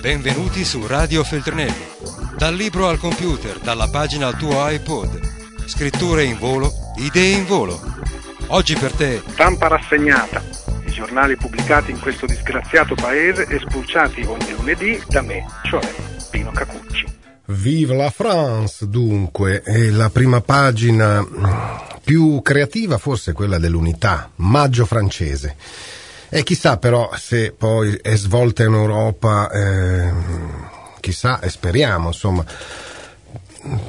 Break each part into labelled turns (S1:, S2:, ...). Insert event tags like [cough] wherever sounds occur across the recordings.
S1: Benvenuti su Radio Feltrinelli. Dal libro al computer, dalla pagina al tuo iPod. Scritture in volo, idee in volo. Oggi per te.
S2: Stampa rassegnata. I giornali pubblicati in questo disgraziato paese e spulciati ogni lunedì da me, cioè Pino Cacucci.
S3: Vive la France, dunque, e la prima pagina più creativa forse quella dell'unità, maggio francese. E chissà però se poi è svolta in Europa, eh, chissà e speriamo, insomma,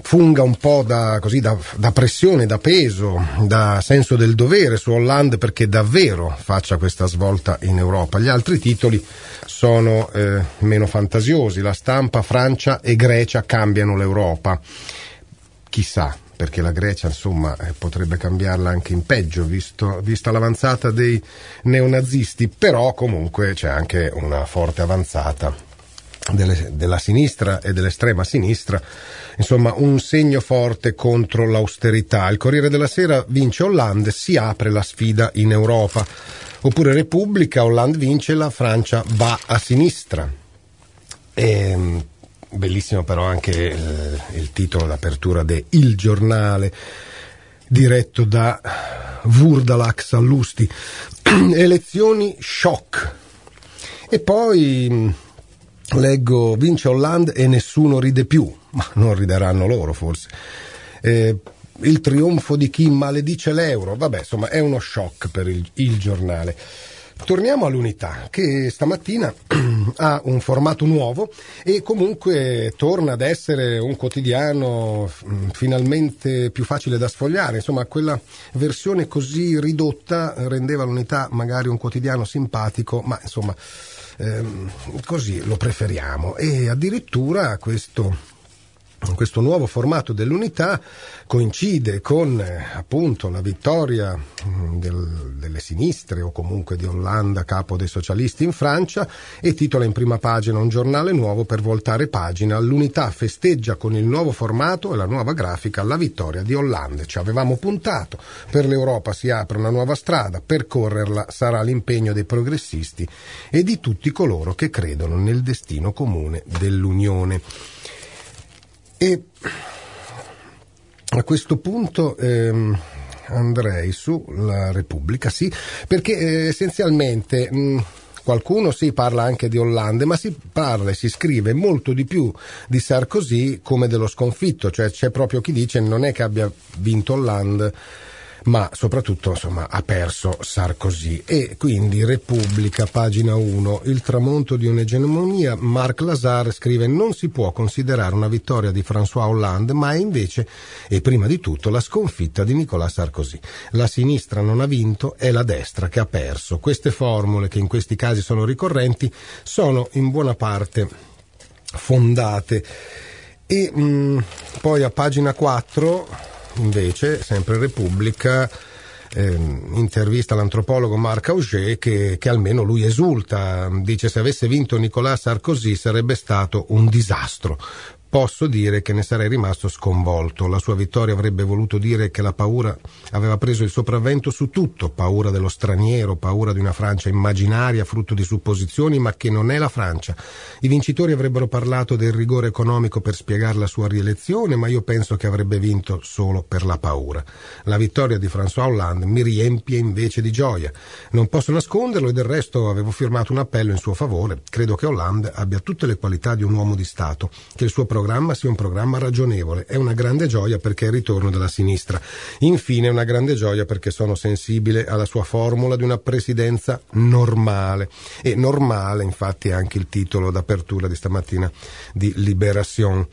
S3: funga un po' da, così, da, da, pressione, da peso, da senso del dovere su Hollande perché davvero faccia questa svolta in Europa. Gli altri titoli sono eh, meno fantasiosi, la stampa, Francia e Grecia cambiano l'Europa. Chissà, perché la Grecia insomma eh, potrebbe cambiarla anche in peggio visto, vista l'avanzata dei neonazisti, però comunque c'è anche una forte avanzata delle, della sinistra e dell'estrema sinistra, insomma un segno forte contro l'austerità. Il Corriere della Sera vince Hollande, si apre la sfida in Europa. Oppure Repubblica, Hollande vince, la Francia va a sinistra. E, ehm, bellissimo però anche il, il titolo d'apertura de Il Giornale diretto da Vurdalak Sallusti. [clears throat] Elezioni shock. E poi mm, leggo vince Hollande e nessuno ride più. Ma non rideranno loro forse. Eh, il trionfo di chi maledice l'euro. Vabbè insomma è uno shock per il, il giornale. Torniamo all'unità che stamattina [clears throat] ha un formato nuovo e comunque torna ad essere un quotidiano mm, finalmente più facile da sfogliare. Insomma, quella versione così ridotta rendeva l'unità magari un quotidiano simpatico, ma insomma ehm, così lo preferiamo. E addirittura questo questo nuovo formato dell'unità coincide con eh, appunto la vittoria mh, del, delle sinistre o comunque di Hollande capo dei socialisti in Francia e titola in prima pagina un giornale nuovo per voltare pagina. L'unità festeggia con il nuovo formato e la nuova grafica la vittoria di Hollande ci avevamo puntato. Per l'Europa si apre una nuova strada. Percorrerla sarà l'impegno dei progressisti e di tutti coloro che credono nel destino comune dell'Unione e a questo punto ehm, andrei sulla Repubblica, sì, perché eh, essenzialmente mh, qualcuno si parla anche di Hollande, ma si parla e si scrive molto di più di Sarkozy come dello sconfitto, cioè c'è proprio chi dice non è che abbia vinto Hollande ma soprattutto insomma, ha perso Sarkozy. E quindi Repubblica, pagina 1, il tramonto di un'egemonia, Marc Lazar scrive non si può considerare una vittoria di François Hollande, ma è invece e prima di tutto la sconfitta di Nicolas Sarkozy. La sinistra non ha vinto, è la destra che ha perso. Queste formule, che in questi casi sono ricorrenti, sono in buona parte fondate. E mh, mm, poi a pagina 4 invece, sempre Repubblica, eh, intervista l'antropologo Marc Auger che, che, almeno lui esulta, dice se avesse vinto Nicolas Sarkozy sarebbe stato un disastro posso dire che ne sarei rimasto sconvolto. La sua vittoria avrebbe voluto dire che la paura aveva preso il sopravvento su tutto, paura dello straniero, paura di una Francia immaginaria, frutto di supposizioni, ma che non è la Francia. I vincitori avrebbero parlato del rigore economico per spiegare la sua rielezione, ma io penso che avrebbe vinto solo per la paura. La vittoria di François Hollande mi riempie invece di gioia. Non posso nasconderlo e del resto avevo firmato un appello in suo favore. Credo che Hollande abbia tutte le qualità di un uomo di Stato, che il suo programma programma sia un programma ragionevole. È una grande gioia perché è il ritorno della sinistra. Infine, una grande gioia perché sono sensibile alla sua formula di una presidenza normale. E normale, infatti, è anche il titolo d'apertura di stamattina di Liberation.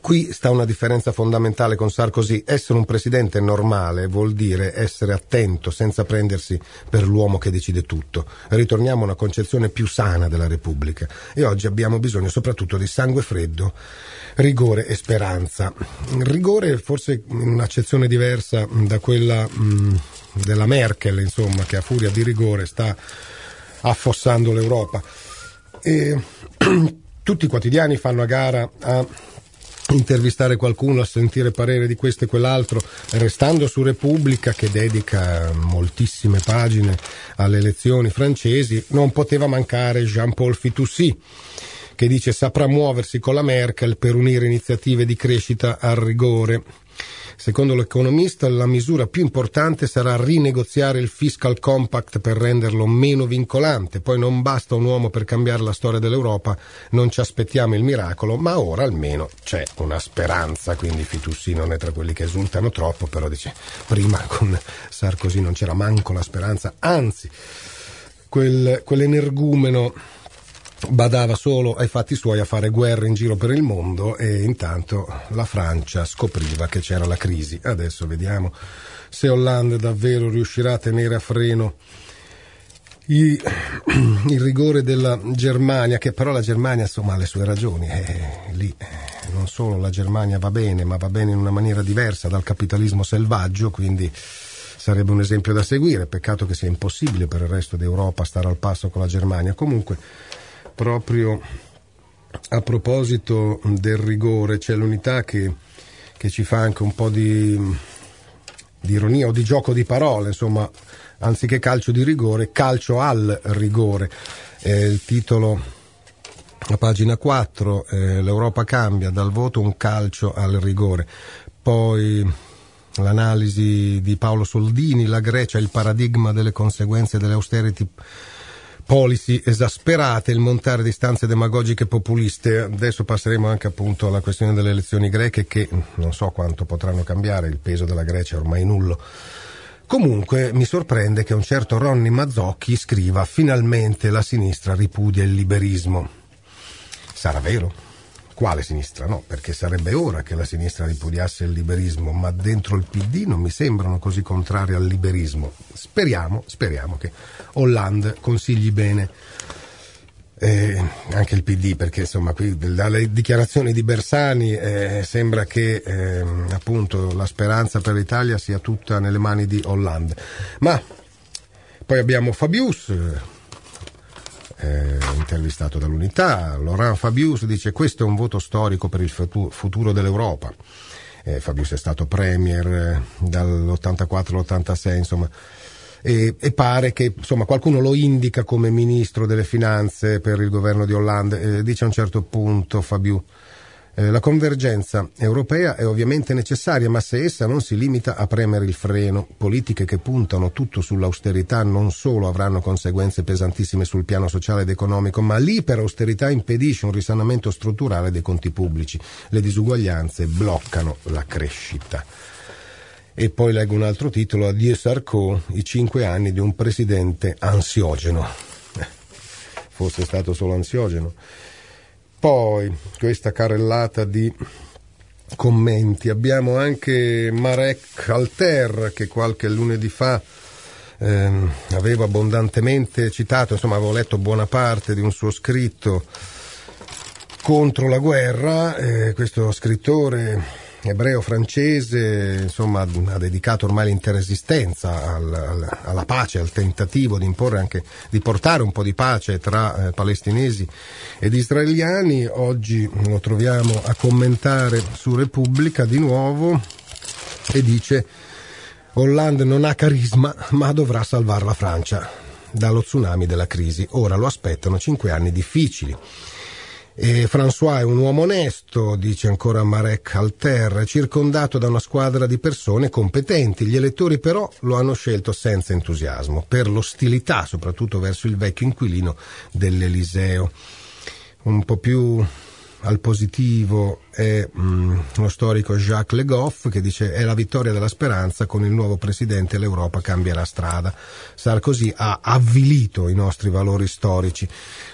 S3: Qui sta una differenza fondamentale con Sarkozy. Essere un presidente normale vuol dire essere attento senza prendersi per l'uomo che decide tutto. Ritorniamo a una concezione più sana della Repubblica e oggi abbiamo bisogno soprattutto di sangue freddo, rigore e speranza. Rigore forse in un'accezione diversa da quella mh, della Merkel, insomma, che a furia di rigore sta affossando l'Europa. E, [clears throat] tutti i quotidiani fanno a gara a intervistare qualcuno, a sentire parere di questo e quell'altro, restando su Repubblica che dedica moltissime pagine alle elezioni francesi, non poteva mancare Jean-Paul Fitoussi che dice saprà muoversi con la Merkel per unire iniziative di crescita al rigore. Secondo l'economista la misura più importante sarà rinegoziare il fiscal compact per renderlo meno vincolante. Poi non basta un uomo per cambiare la storia dell'Europa, non ci aspettiamo il miracolo, ma ora almeno c'è una speranza, quindi Fitussi non è tra quelli che esultano troppo, però dice prima con Sarkozy non c'era manco la speranza, anzi quel, quell'energumeno badava solo ai fatti suoi a fare guerre in giro per il mondo e intanto la Francia scopriva che c'era la crisi. Adesso vediamo se Hollande davvero riuscirà a tenere a freno il, [clears throat] il rigore della Germania, che però la Germania insomma ha le sue ragioni. Eh, lì non solo la Germania va bene, ma va bene in una maniera diversa dal capitalismo selvaggio, quindi sarebbe un esempio da seguire. Peccato che sia impossibile per il resto d'Europa stare al passo con la Germania. Comunque proprio a proposito del rigore, c'è l'unità che, che ci fa anche un po' di, di, ironia o di gioco di parole, insomma, anziché calcio di rigore, calcio al rigore. Eh, il titolo, a pagina 4, eh, l'Europa cambia dal voto un calcio al rigore. Poi l'analisi di Paolo Soldini, la Grecia, il paradigma delle conseguenze delle austerity policy esasperate, il montare di stanze demagogiche populiste. Adesso passeremo anche appunto alla questione delle elezioni greche che non so quanto potranno cambiare, il peso della Grecia è ormai nullo. Comunque mi sorprende che un certo Ronny Mazzocchi scriva finalmente la sinistra ripudia il liberismo. Sarà vero? Quale sinistra? No, perché sarebbe ora che la sinistra ripudiasse il liberismo, ma dentro il PD non mi sembrano così contrari al liberismo. Speriamo, speriamo che Hollande consigli bene eh, anche il PD, perché insomma qui dalle dichiarazioni di Bersani eh, sembra che eh, appunto la speranza per l'Italia sia tutta nelle mani di Hollande. Ma poi abbiamo Fabius eh, intervistato dall'Unità, Laurent Fabius dice questo è un voto storico per il futuro dell'Europa. Eh, Fabius è stato premier eh, dall'84 all'86, insomma, e, e, pare che insomma, qualcuno lo indica come ministro delle finanze per il governo di Hollande. Eh, dice a un certo punto Fabius eh, la convergenza europea è ovviamente necessaria, ma se essa non si limita a premere il freno, politiche che puntano tutto sull'austerità non solo avranno conseguenze pesantissime sul piano sociale ed economico, ma l'iperausterità impedisce un risanamento strutturale dei conti pubblici. Le disuguaglianze bloccano la crescita. E poi leggo un altro titolo, Addio Sarko, i cinque anni di un presidente ansiogeno. Eh, [laughs] fosse stato solo ansiogeno. Poi questa carrellata di commenti. Abbiamo anche Marek Alter che qualche lunedì fa ehm, avevo abbondantemente citato, insomma avevo letto buona parte di un suo scritto contro la guerra. Eh, questo scrittore ebreo francese insomma, ha dedicato ormai l'intera esistenza al, al, alla pace, al tentativo di imporre anche di portare un po' di pace tra eh, palestinesi ed israeliani. Oggi lo troviamo a commentare su Repubblica di nuovo e dice Hollande non ha carisma ma dovrà salvare la Francia dallo tsunami della crisi. Ora lo aspettano cinque anni difficili. E François è un uomo onesto, dice ancora Marek Alter, circondato da una squadra di persone competenti. Gli elettori però lo hanno scelto senza entusiasmo, per l'ostilità soprattutto verso il vecchio inquilino dell'Eliseo. Un po' più al positivo è mm, lo storico Jacques Le Goff che dice è la vittoria della speranza, con il nuovo presidente l'Europa cambierà strada. Sarkozy ha avvilito i nostri valori storici.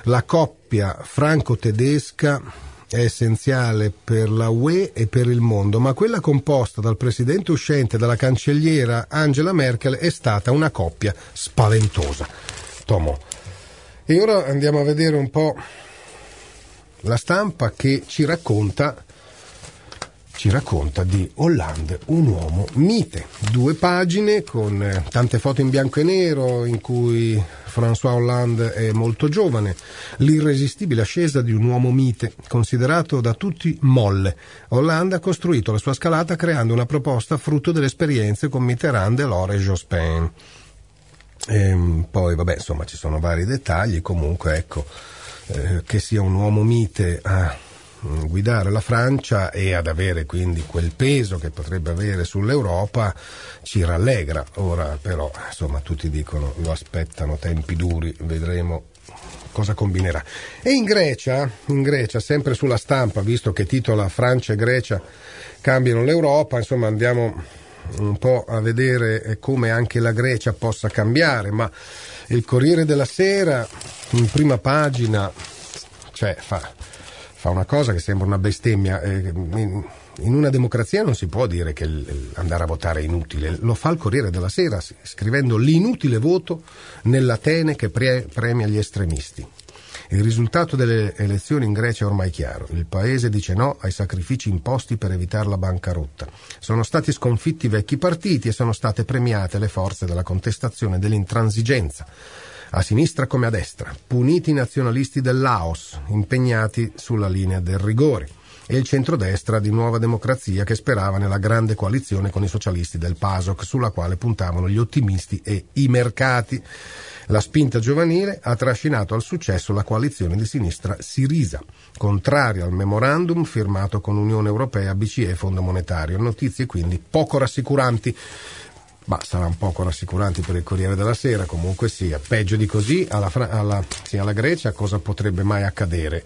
S3: La coppia franco-tedesca è essenziale per la UE e per il mondo, ma quella composta dal presidente uscente e dalla cancelliera Angela Merkel è stata una coppia spaventosa. Tomo. E ora andiamo a vedere un po' la stampa che ci racconta ci racconta di Hollande, un uomo mite. Due pagine con eh, tante foto in bianco e nero in cui François Hollande è molto giovane, l'irresistibile ascesa di un uomo mite, considerato da tutti molle. Hollande ha costruito la sua scalata creando una proposta frutto delle esperienze con Mitterrand, Delors e Jospin. E ehm, poi, vabbè, insomma, ci sono vari dettagli, comunque, ecco, eh, che sia un uomo mite a mm, guidare la Francia e ad avere quindi quel peso che potrebbe avere sull'Europa ci rallegra. Ora però, insomma, tutti dicono lo aspettano tempi duri, vedremo cosa combinerà. E in Grecia, in Grecia, sempre sulla stampa, visto che titola Francia e Grecia cambiano l'Europa, insomma andiamo un po' a vedere come anche la Grecia possa cambiare, ma il Corriere della Sera in prima pagina cioè, fa, fa una cosa che sembra una bestemmia. Eh, in una democrazia non si può dire che andare a votare è inutile, lo fa il Corriere della Sera scrivendo l'inutile voto nell'Atene che pre- premia gli estremisti. Il risultato delle elezioni in Grecia è ormai chiaro. Il paese dice no ai sacrifici imposti per evitare la bancarotta. Sono stati sconfitti i vecchi partiti e sono state premiate le forze della contestazione e dell'intransigenza a sinistra come a destra, puniti i nazionalisti del Laos, impegnati sulla linea del rigore e il centrodestra di Nuova Democrazia che sperava nella grande coalizione con i socialisti del PASOK sulla quale puntavano gli ottimisti e i mercati. La spinta giovanile ha trascinato al successo la coalizione di sinistra Sirisa, contraria al memorandum firmato con Unione Europea, BCE e Fondo Monetario. Notizie quindi poco rassicuranti. Ma saranno poco rassicuranti per il Corriere della Sera, comunque sia. Peggio di così, alla, alla, sì, alla Grecia cosa potrebbe mai accadere?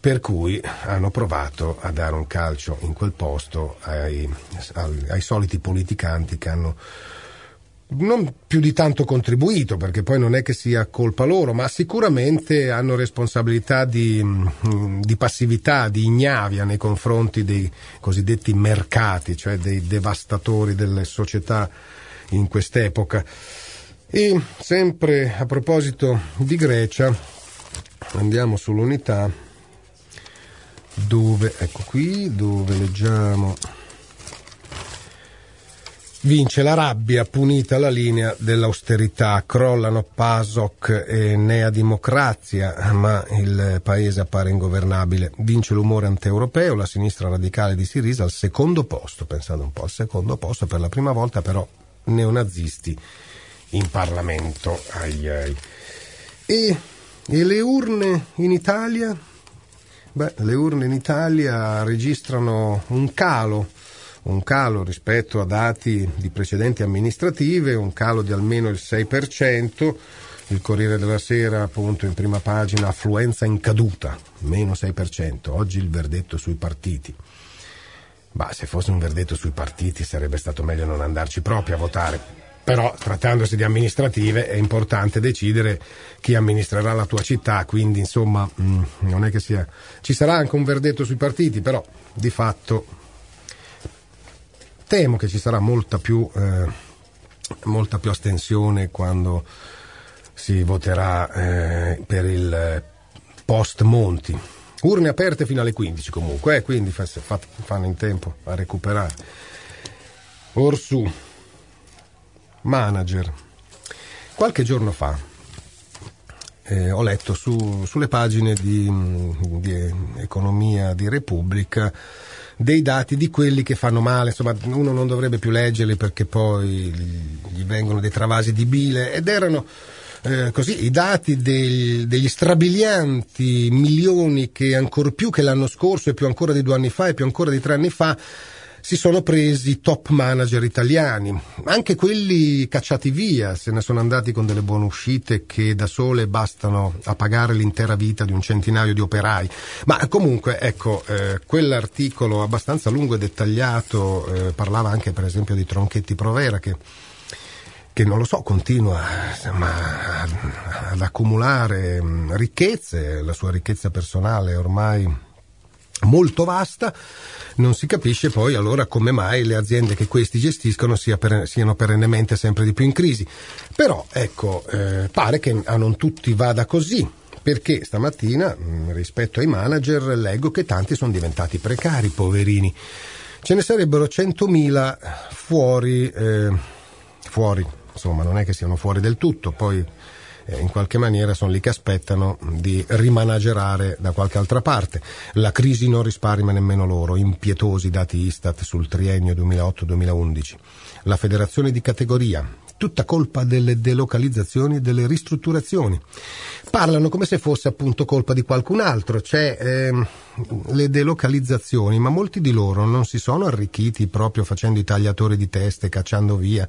S3: Per cui hanno provato a dare un calcio in quel posto ai, ai, soliti politicanti che hanno non più di tanto contribuito, perché poi non è che sia colpa loro, ma sicuramente hanno responsabilità di, di, passività, di ignavia nei confronti dei cosiddetti mercati, cioè dei devastatori delle società in quest'epoca. E sempre a proposito di Grecia, andiamo sull'unità dove, ecco qui, dove leggiamo Vince la rabbia, punita la linea dell'austerità, crollano PASOK e Nea Democrazia, ma il paese appare ingovernabile. Vince l'umore anti-europeo, la sinistra radicale di Sirisa al secondo posto, pensate un po', al secondo posto, per la prima volta però neonazisti in Parlamento. Ai ai. E, e le urne in Italia? Beh, le urne in Italia registrano un calo un calo rispetto a dati di precedenti amministrative, un calo di almeno il 6%, il Corriere della Sera appunto in prima pagina affluenza in caduta, meno 6%, oggi il verdetto sui partiti. Ma se fosse un verdetto sui partiti sarebbe stato meglio non andarci proprio a votare. Però trattandosi di amministrative è importante decidere chi amministrerà la tua città, quindi insomma mm, non è che sia... Ci sarà anche un verdetto sui partiti, però di fatto temo che ci sarà molta più, eh, molta più astensione quando si voterà eh, per il post Monti. Urne aperte fino alle 15 comunque, eh, quindi fa, fa, fanno in tempo a recuperare. Orsù, manager. Qualche giorno fa eh, ho letto su, sulle pagine di, di Economia di Repubblica dei dati di quelli che fanno male, insomma uno non dovrebbe più leggerli perché poi gli vengono dei travasi di bile ed erano eh, così i dati del, degli strabilianti milioni che ancor più che l'anno scorso e più ancora di due anni fa e più ancora di tre anni fa si sono presi top manager italiani, anche quelli cacciati via, se ne sono andati con delle buone uscite che da sole bastano a pagare l'intera vita di un centinaio di operai. Ma comunque, ecco, eh, quell'articolo abbastanza lungo e dettagliato eh, parlava anche per esempio di Tronchetti Provera che che non lo so, continua insomma, ad accumulare mm, ricchezze, la sua ricchezza personale ormai molto vasta, non si capisce poi allora come mai le aziende che questi gestiscono sia per, siano perennemente sempre di più in crisi. Però ecco, eh, pare che a non tutti vada così, perché stamattina mm, rispetto ai manager leggo che tanti sono diventati precari, poverini. Ce ne sarebbero 100.000 fuori, eh, fuori, insomma non è che siano fuori del tutto, poi eh, in qualche maniera sono lì che aspettano di rimanagerare da qualche altra parte. La crisi non risparmia nemmeno loro, impietosi dati Istat sul triennio 2008-2011. La federazione di categoria, tutta colpa delle delocalizzazioni e delle ristrutturazioni. parlano come se fosse appunto colpa di qualcun altro, c'è ehm, le delocalizzazioni, ma molti di loro non si sono arricchiti proprio facendo i tagliatori di teste, cacciando via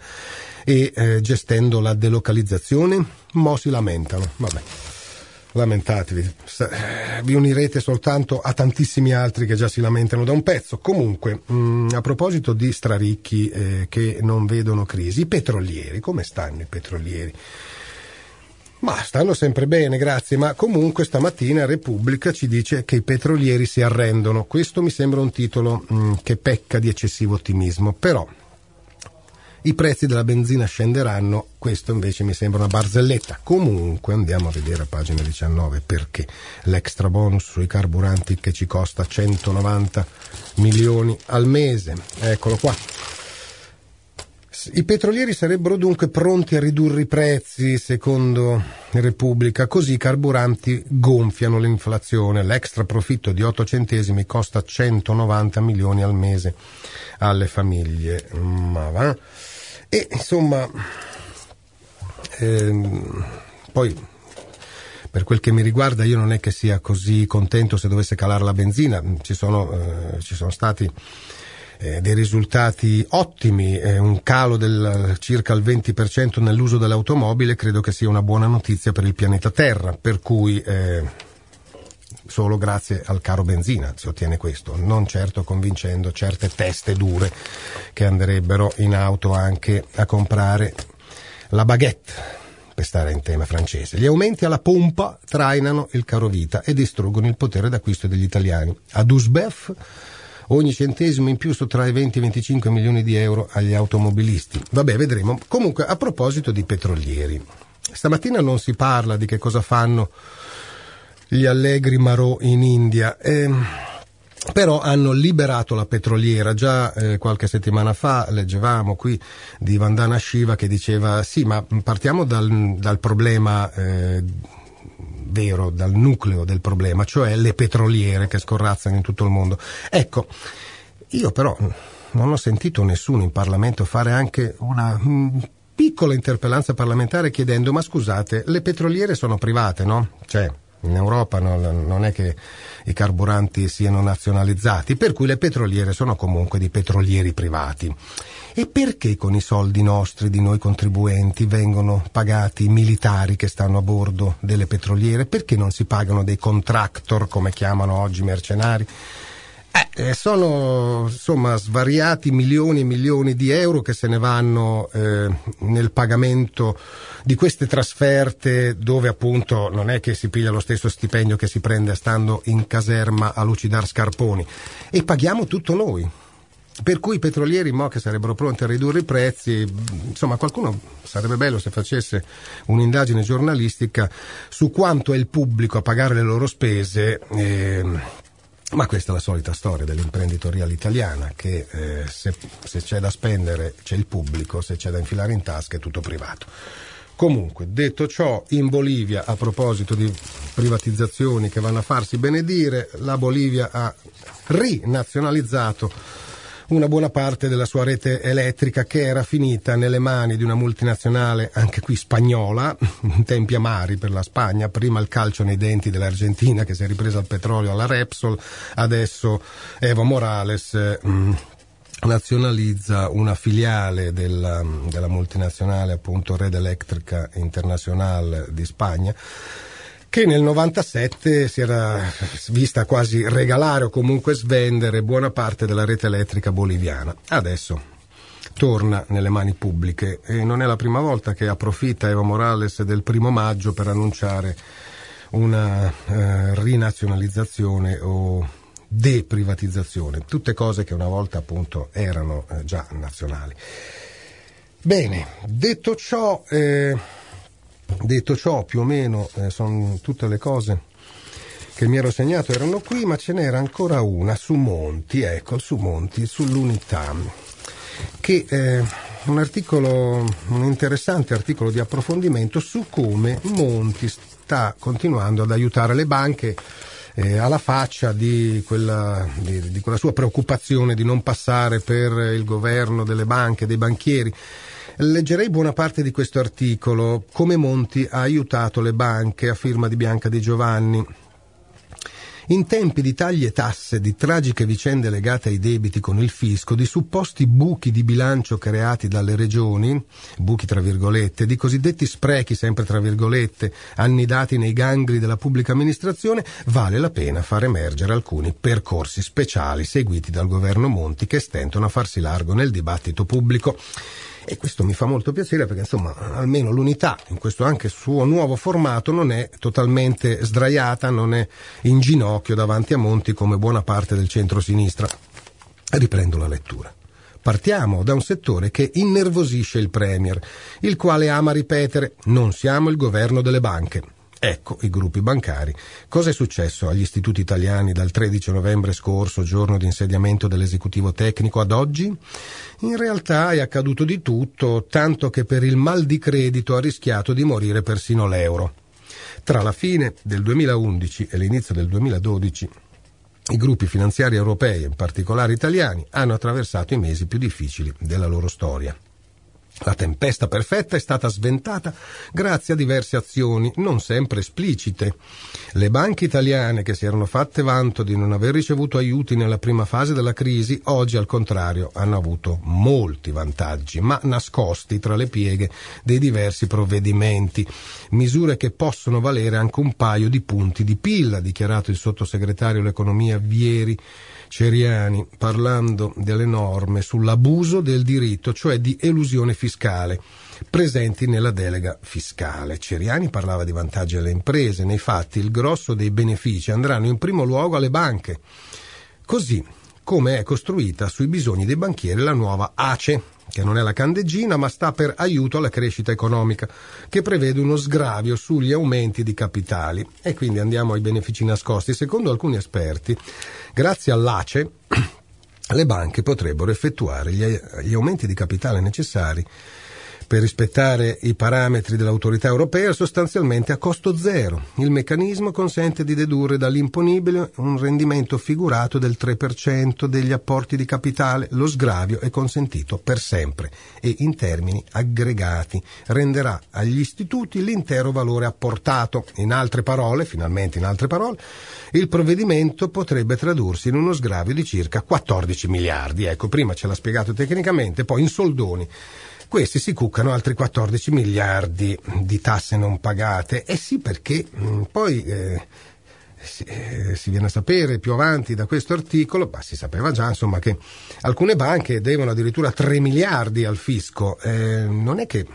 S3: e eh, gestendo la delocalizzazione, mo si lamentano, vabbè lamentatevi, vi unirete soltanto a tantissimi altri che già si lamentano da un pezzo. Comunque, mm, a proposito di straricchi eh, che non vedono crisi, i petrolieri, come stanno i petrolieri? Ma stanno sempre bene, grazie, ma comunque stamattina Repubblica ci dice che i petrolieri si arrendono. Questo mi sembra un titolo mm, che pecca di eccessivo ottimismo, però i prezzi della benzina scenderanno, questo invece mi sembra una barzelletta. Comunque andiamo a vedere a pagina 19 perché l'extra bonus sui carburanti che ci costa 190 milioni al mese. Eccolo qua. I petrolieri sarebbero dunque pronti a ridurre i prezzi, secondo Repubblica, così i carburanti gonfiano l'inflazione. L'extra profitto di 8 centesimi costa 190 milioni al mese alle famiglie. Ma va? E insomma, ehm, poi per quel che mi riguarda io non è che sia così contento se dovesse calare la benzina, ci sono, eh, ci sono stati eh, dei risultati ottimi, eh, un calo del circa il 20% nell'uso dell'automobile. Credo che sia una buona notizia per il pianeta Terra, per cui eh, solo grazie al caro benzina si ottiene questo, non certo convincendo certe teste dure che andrebbero in auto anche a comprare la baguette per stare in tema francese. Gli aumenti alla pompa trainano il caro vita e distruggono il potere d'acquisto degli italiani. Ad Usbef ogni centesimo in più sottrae 20 25 milioni di euro agli automobilisti. Vabbè, vedremo. Comunque, a proposito di petrolieri, stamattina non si parla di che cosa fanno gli allegri Marò in India. Eh, però hanno liberato la petroliera. Già eh, qualche settimana fa leggevamo qui di Vandana Shiva che diceva sì, ma partiamo dal, dal problema eh, vero, dal nucleo del problema, cioè le petroliere che scorrazzano in tutto il mondo. Ecco, io però non ho sentito nessuno in Parlamento fare anche una mh, piccola interpellanza parlamentare chiedendo ma scusate, le petroliere sono private, no? Cioè, in Europa non, non, è che i carburanti siano nazionalizzati, per cui le petroliere sono comunque di petrolieri privati. E perché con i soldi nostri, di noi contribuenti, vengono pagati i militari che stanno a bordo delle petroliere? Perché non si pagano dei contractor, come chiamano oggi i mercenari? Eh, eh, sono insomma svariati milioni e milioni di euro che se ne vanno eh, nel pagamento di queste trasferte dove appunto non è che si piglia lo stesso stipendio che si prende stando in caserma a lucidare scarponi e paghiamo tutto noi. Per cui i petrolieri mo che sarebbero pronti a ridurre i prezzi, insomma qualcuno sarebbe bello se facesse un'indagine giornalistica su quanto è il pubblico a pagare le loro spese. Eh, ma questa è la solita storia dell'imprenditoriale italiana, che eh, se, se, c'è da spendere c'è il pubblico, se c'è da infilare in tasca è tutto privato. Comunque, detto ciò, in Bolivia, a proposito di privatizzazioni che vanno a farsi benedire, la Bolivia ha rinazionalizzato una buona parte della sua rete elettrica che era finita nelle mani di una multinazionale, anche qui spagnola, [laughs] in tempi amari per la Spagna, prima il calcio nei denti dell'Argentina che si è ripresa al petrolio alla Repsol, adesso Evo Morales mh, mm, nazionalizza una filiale della, della multinazionale appunto Red Electrica International di Spagna che nel 97 si era vista quasi regalare o comunque svendere buona parte della rete elettrica boliviana. Adesso torna nelle mani pubbliche e non è la prima volta che approfitta Evo Morales del primo maggio per annunciare una eh, rinazionalizzazione o deprivatizzazione, tutte cose che una volta appunto erano eh, già nazionali. Bene, detto ciò, eh, Detto ciò, più o meno eh, sono tutte le cose che mi ero segnato erano qui, ma ce n'era ancora una su Monti, ecco, su Monti, sull'unità, che è eh, un articolo, un interessante articolo di approfondimento su come Monti sta continuando ad aiutare le banche eh, alla faccia di quella, di, di quella sua preoccupazione di non passare per il governo delle banche, dei banchieri Leggerei buona parte di questo articolo, come Monti ha aiutato le banche a firma di Bianca Di Giovanni. In tempi di tagli e tasse, di tragiche vicende legate ai debiti con il fisco, di supposti buchi di bilancio creati dalle regioni, buchi tra virgolette, di cosiddetti sprechi sempre tra virgolette, annidati nei gangli della pubblica amministrazione, vale la pena far emergere alcuni percorsi speciali seguiti dal governo Monti che stentano a farsi largo nel dibattito pubblico. E questo mi fa molto piacere perché insomma almeno l'unità in questo anche suo nuovo formato non è totalmente sdraiata, non è in ginocchio davanti a Monti come buona parte del centro-sinistra. Riprendo la lettura. Partiamo da un settore che innervosisce il Premier, il quale ama ripetere non siamo il governo delle banche. Ecco i gruppi bancari. Cosa è successo agli istituti italiani dal 13 novembre scorso, giorno di insediamento dell'esecutivo tecnico, ad oggi? In realtà è accaduto di tutto, tanto che per il mal di credito ha rischiato di morire persino l'euro. Tra la fine del 2011 e l'inizio del 2012 i gruppi finanziari europei, in particolare italiani, hanno attraversato i mesi più difficili della loro storia. La tempesta perfetta è stata sventata grazie a diverse azioni, non sempre esplicite. Le banche italiane che si erano fatte vanto di non aver ricevuto aiuti nella prima fase della crisi, oggi al contrario hanno avuto molti vantaggi, ma nascosti tra le pieghe dei diversi provvedimenti. Misure che possono valere anche un paio di punti di PIL, ha dichiarato il sottosegretario all'economia Vieri Ceriani parlando delle norme sull'abuso del diritto, cioè di elusione fiscale, presenti nella delega fiscale. Ceriani parlava di vantaggi alle imprese, nei fatti il grosso dei benefici andranno in primo luogo alle banche. Così come è costruita sui bisogni dei banchieri la nuova ACE, che non è la candeggina ma sta per aiuto alla crescita economica, che prevede uno sgravio sugli aumenti di capitali. E quindi andiamo ai benefici nascosti. Secondo alcuni esperti, grazie all'ACE, [clears throat] le banche potrebbero effettuare gli, aumenti di capitale necessari per rispettare i parametri dell'autorità europea sostanzialmente a costo zero. Il meccanismo consente di dedurre dall'imponibile un rendimento figurato del 3% degli apporti di capitale. Lo sgravio è consentito per sempre e in termini aggregati renderà agli istituti l'intero valore apportato. In altre parole, finalmente in altre parole, il provvedimento potrebbe tradursi in uno sgravio di circa 14 miliardi. Ecco, prima ce l'ha spiegato tecnicamente, poi in soldoni questi si cuccano altri 14 miliardi di tasse non pagate. Eh sì, perché mm, poi eh, si, eh, si, viene a sapere più avanti da questo articolo, ma si sapeva già insomma che alcune banche devono addirittura 3 miliardi al fisco. Eh, non è che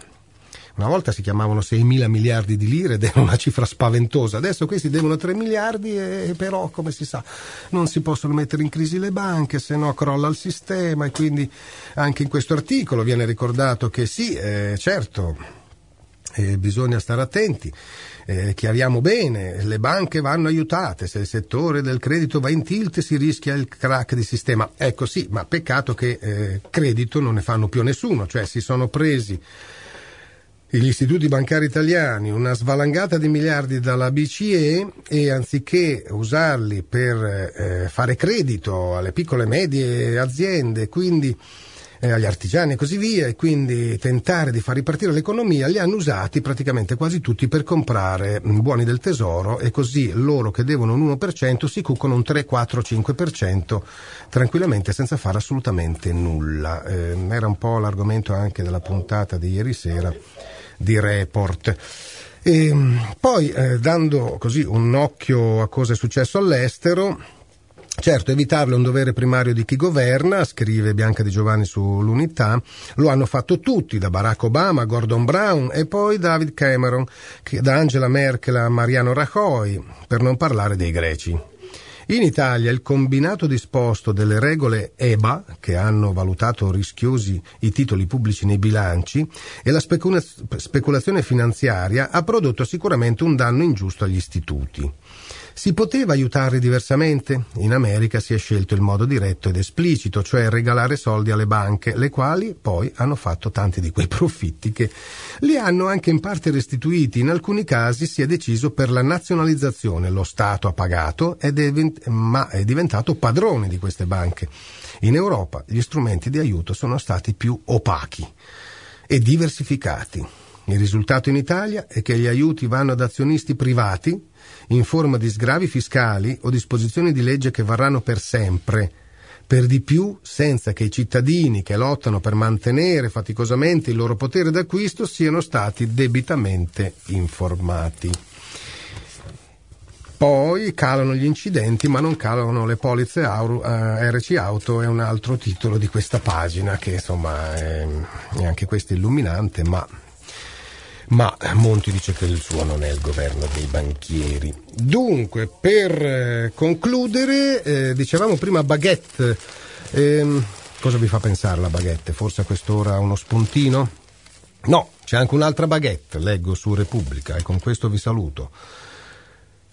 S3: una volta si chiamavano 6 mila miliardi di lire [laughs] ed era una cifra spaventosa. Adesso questi devono 3 miliardi e però, come si sa, non si possono mettere in crisi le banche, se no crolla il sistema e quindi anche in questo articolo viene ricordato che sì, eh, certo, eh, bisogna stare attenti. Eh, chiariamo bene, le banche vanno aiutate, se il settore del credito va in tilt si rischia il crack di sistema. Ecco sì, ma peccato che eh, credito non ne fanno più nessuno, cioè si sono presi gli istituti bancari italiani una svalangata di miliardi dalla BCE e anziché usarli per eh, fare credito alle piccole e medie aziende, quindi eh, agli artigiani e così via, e quindi tentare di far ripartire l'economia, li hanno usati praticamente quasi tutti per comprare buoni del tesoro e così loro che devono un 1% si cuccano un 3, 4, 5% tranquillamente senza fare assolutamente nulla. Eh, era un po' l'argomento anche della puntata di ieri sera di report. E poi, eh, dando così un occhio a cosa è successo all'estero, Certo, evitarlo è un dovere primario di chi governa, scrive Bianca Di Giovanni sull'unità, lo hanno fatto tutti, da Barack Obama a Gordon Brown e poi David Cameron, da Angela Merkel a Mariano Rajoy, per non parlare dei greci. In Italia il combinato disposto delle regole EBA, che hanno valutato rischiosi i titoli pubblici nei bilanci, e la speculazione finanziaria ha prodotto sicuramente un danno ingiusto agli istituti. Si poteva aiutarli diversamente? In America si è scelto il modo diretto ed esplicito, cioè regalare soldi alle banche, le quali poi hanno fatto tanti di quei [laughs] profitti che li hanno anche in parte restituiti. In alcuni casi si è deciso per la nazionalizzazione. Lo Stato ha pagato ed è, ma è diventato padrone di queste banche. In Europa gli strumenti di aiuto sono stati più opachi. e diversificati. Il risultato in Italia è che gli aiuti vanno ad azionisti privati in forma di sgravi fiscali o disposizioni di legge che varranno per sempre, per di più senza che i cittadini che lottano per mantenere faticosamente il loro potere d'acquisto siano stati debitamente informati. Poi calano gli incidenti, ma non calano le polizze Auro, eh, RC Auto, è un altro titolo di questa pagina che insomma è, è anche questo illuminante, ma ma Monti dice che il suo non è il governo dei banchieri. Dunque, per eh, concludere, eh, dicevamo prima baguette. Ehm, cosa vi fa pensare la baguette? Forse a quest'ora uno spuntino? No, c'è anche un'altra baguette, leggo su Repubblica e con questo vi saluto.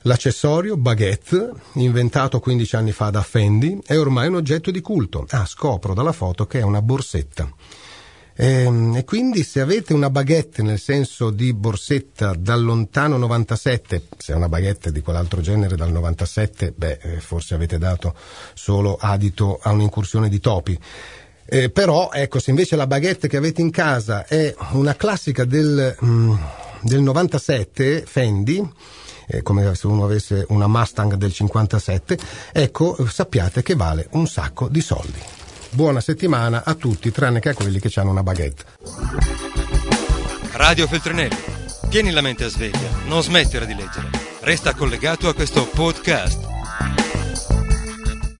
S3: L'accessorio baguette, inventato 15 anni fa da Fendi, è ormai un oggetto di culto. Ah, scopro dalla foto che è una borsetta. E, ehm, e, quindi se avete una baguette nel senso di borsetta dal lontano 97, se è una baguette di quell'altro genere dal 97, beh, eh, forse avete dato solo adito a un'incursione di topi. Eh, però, ecco, se invece la baguette che avete in casa è una classica del, mm, del 97, Fendi, eh, come se uno avesse una Mustang del 57, ecco, sappiate che vale un sacco di soldi. Buona settimana a tutti, tranne che a quelli che hanno una baguette.
S1: Radio Feltrinelli, tieni la mente a sveglia, non smettere di leggere. Resta collegato a questo podcast.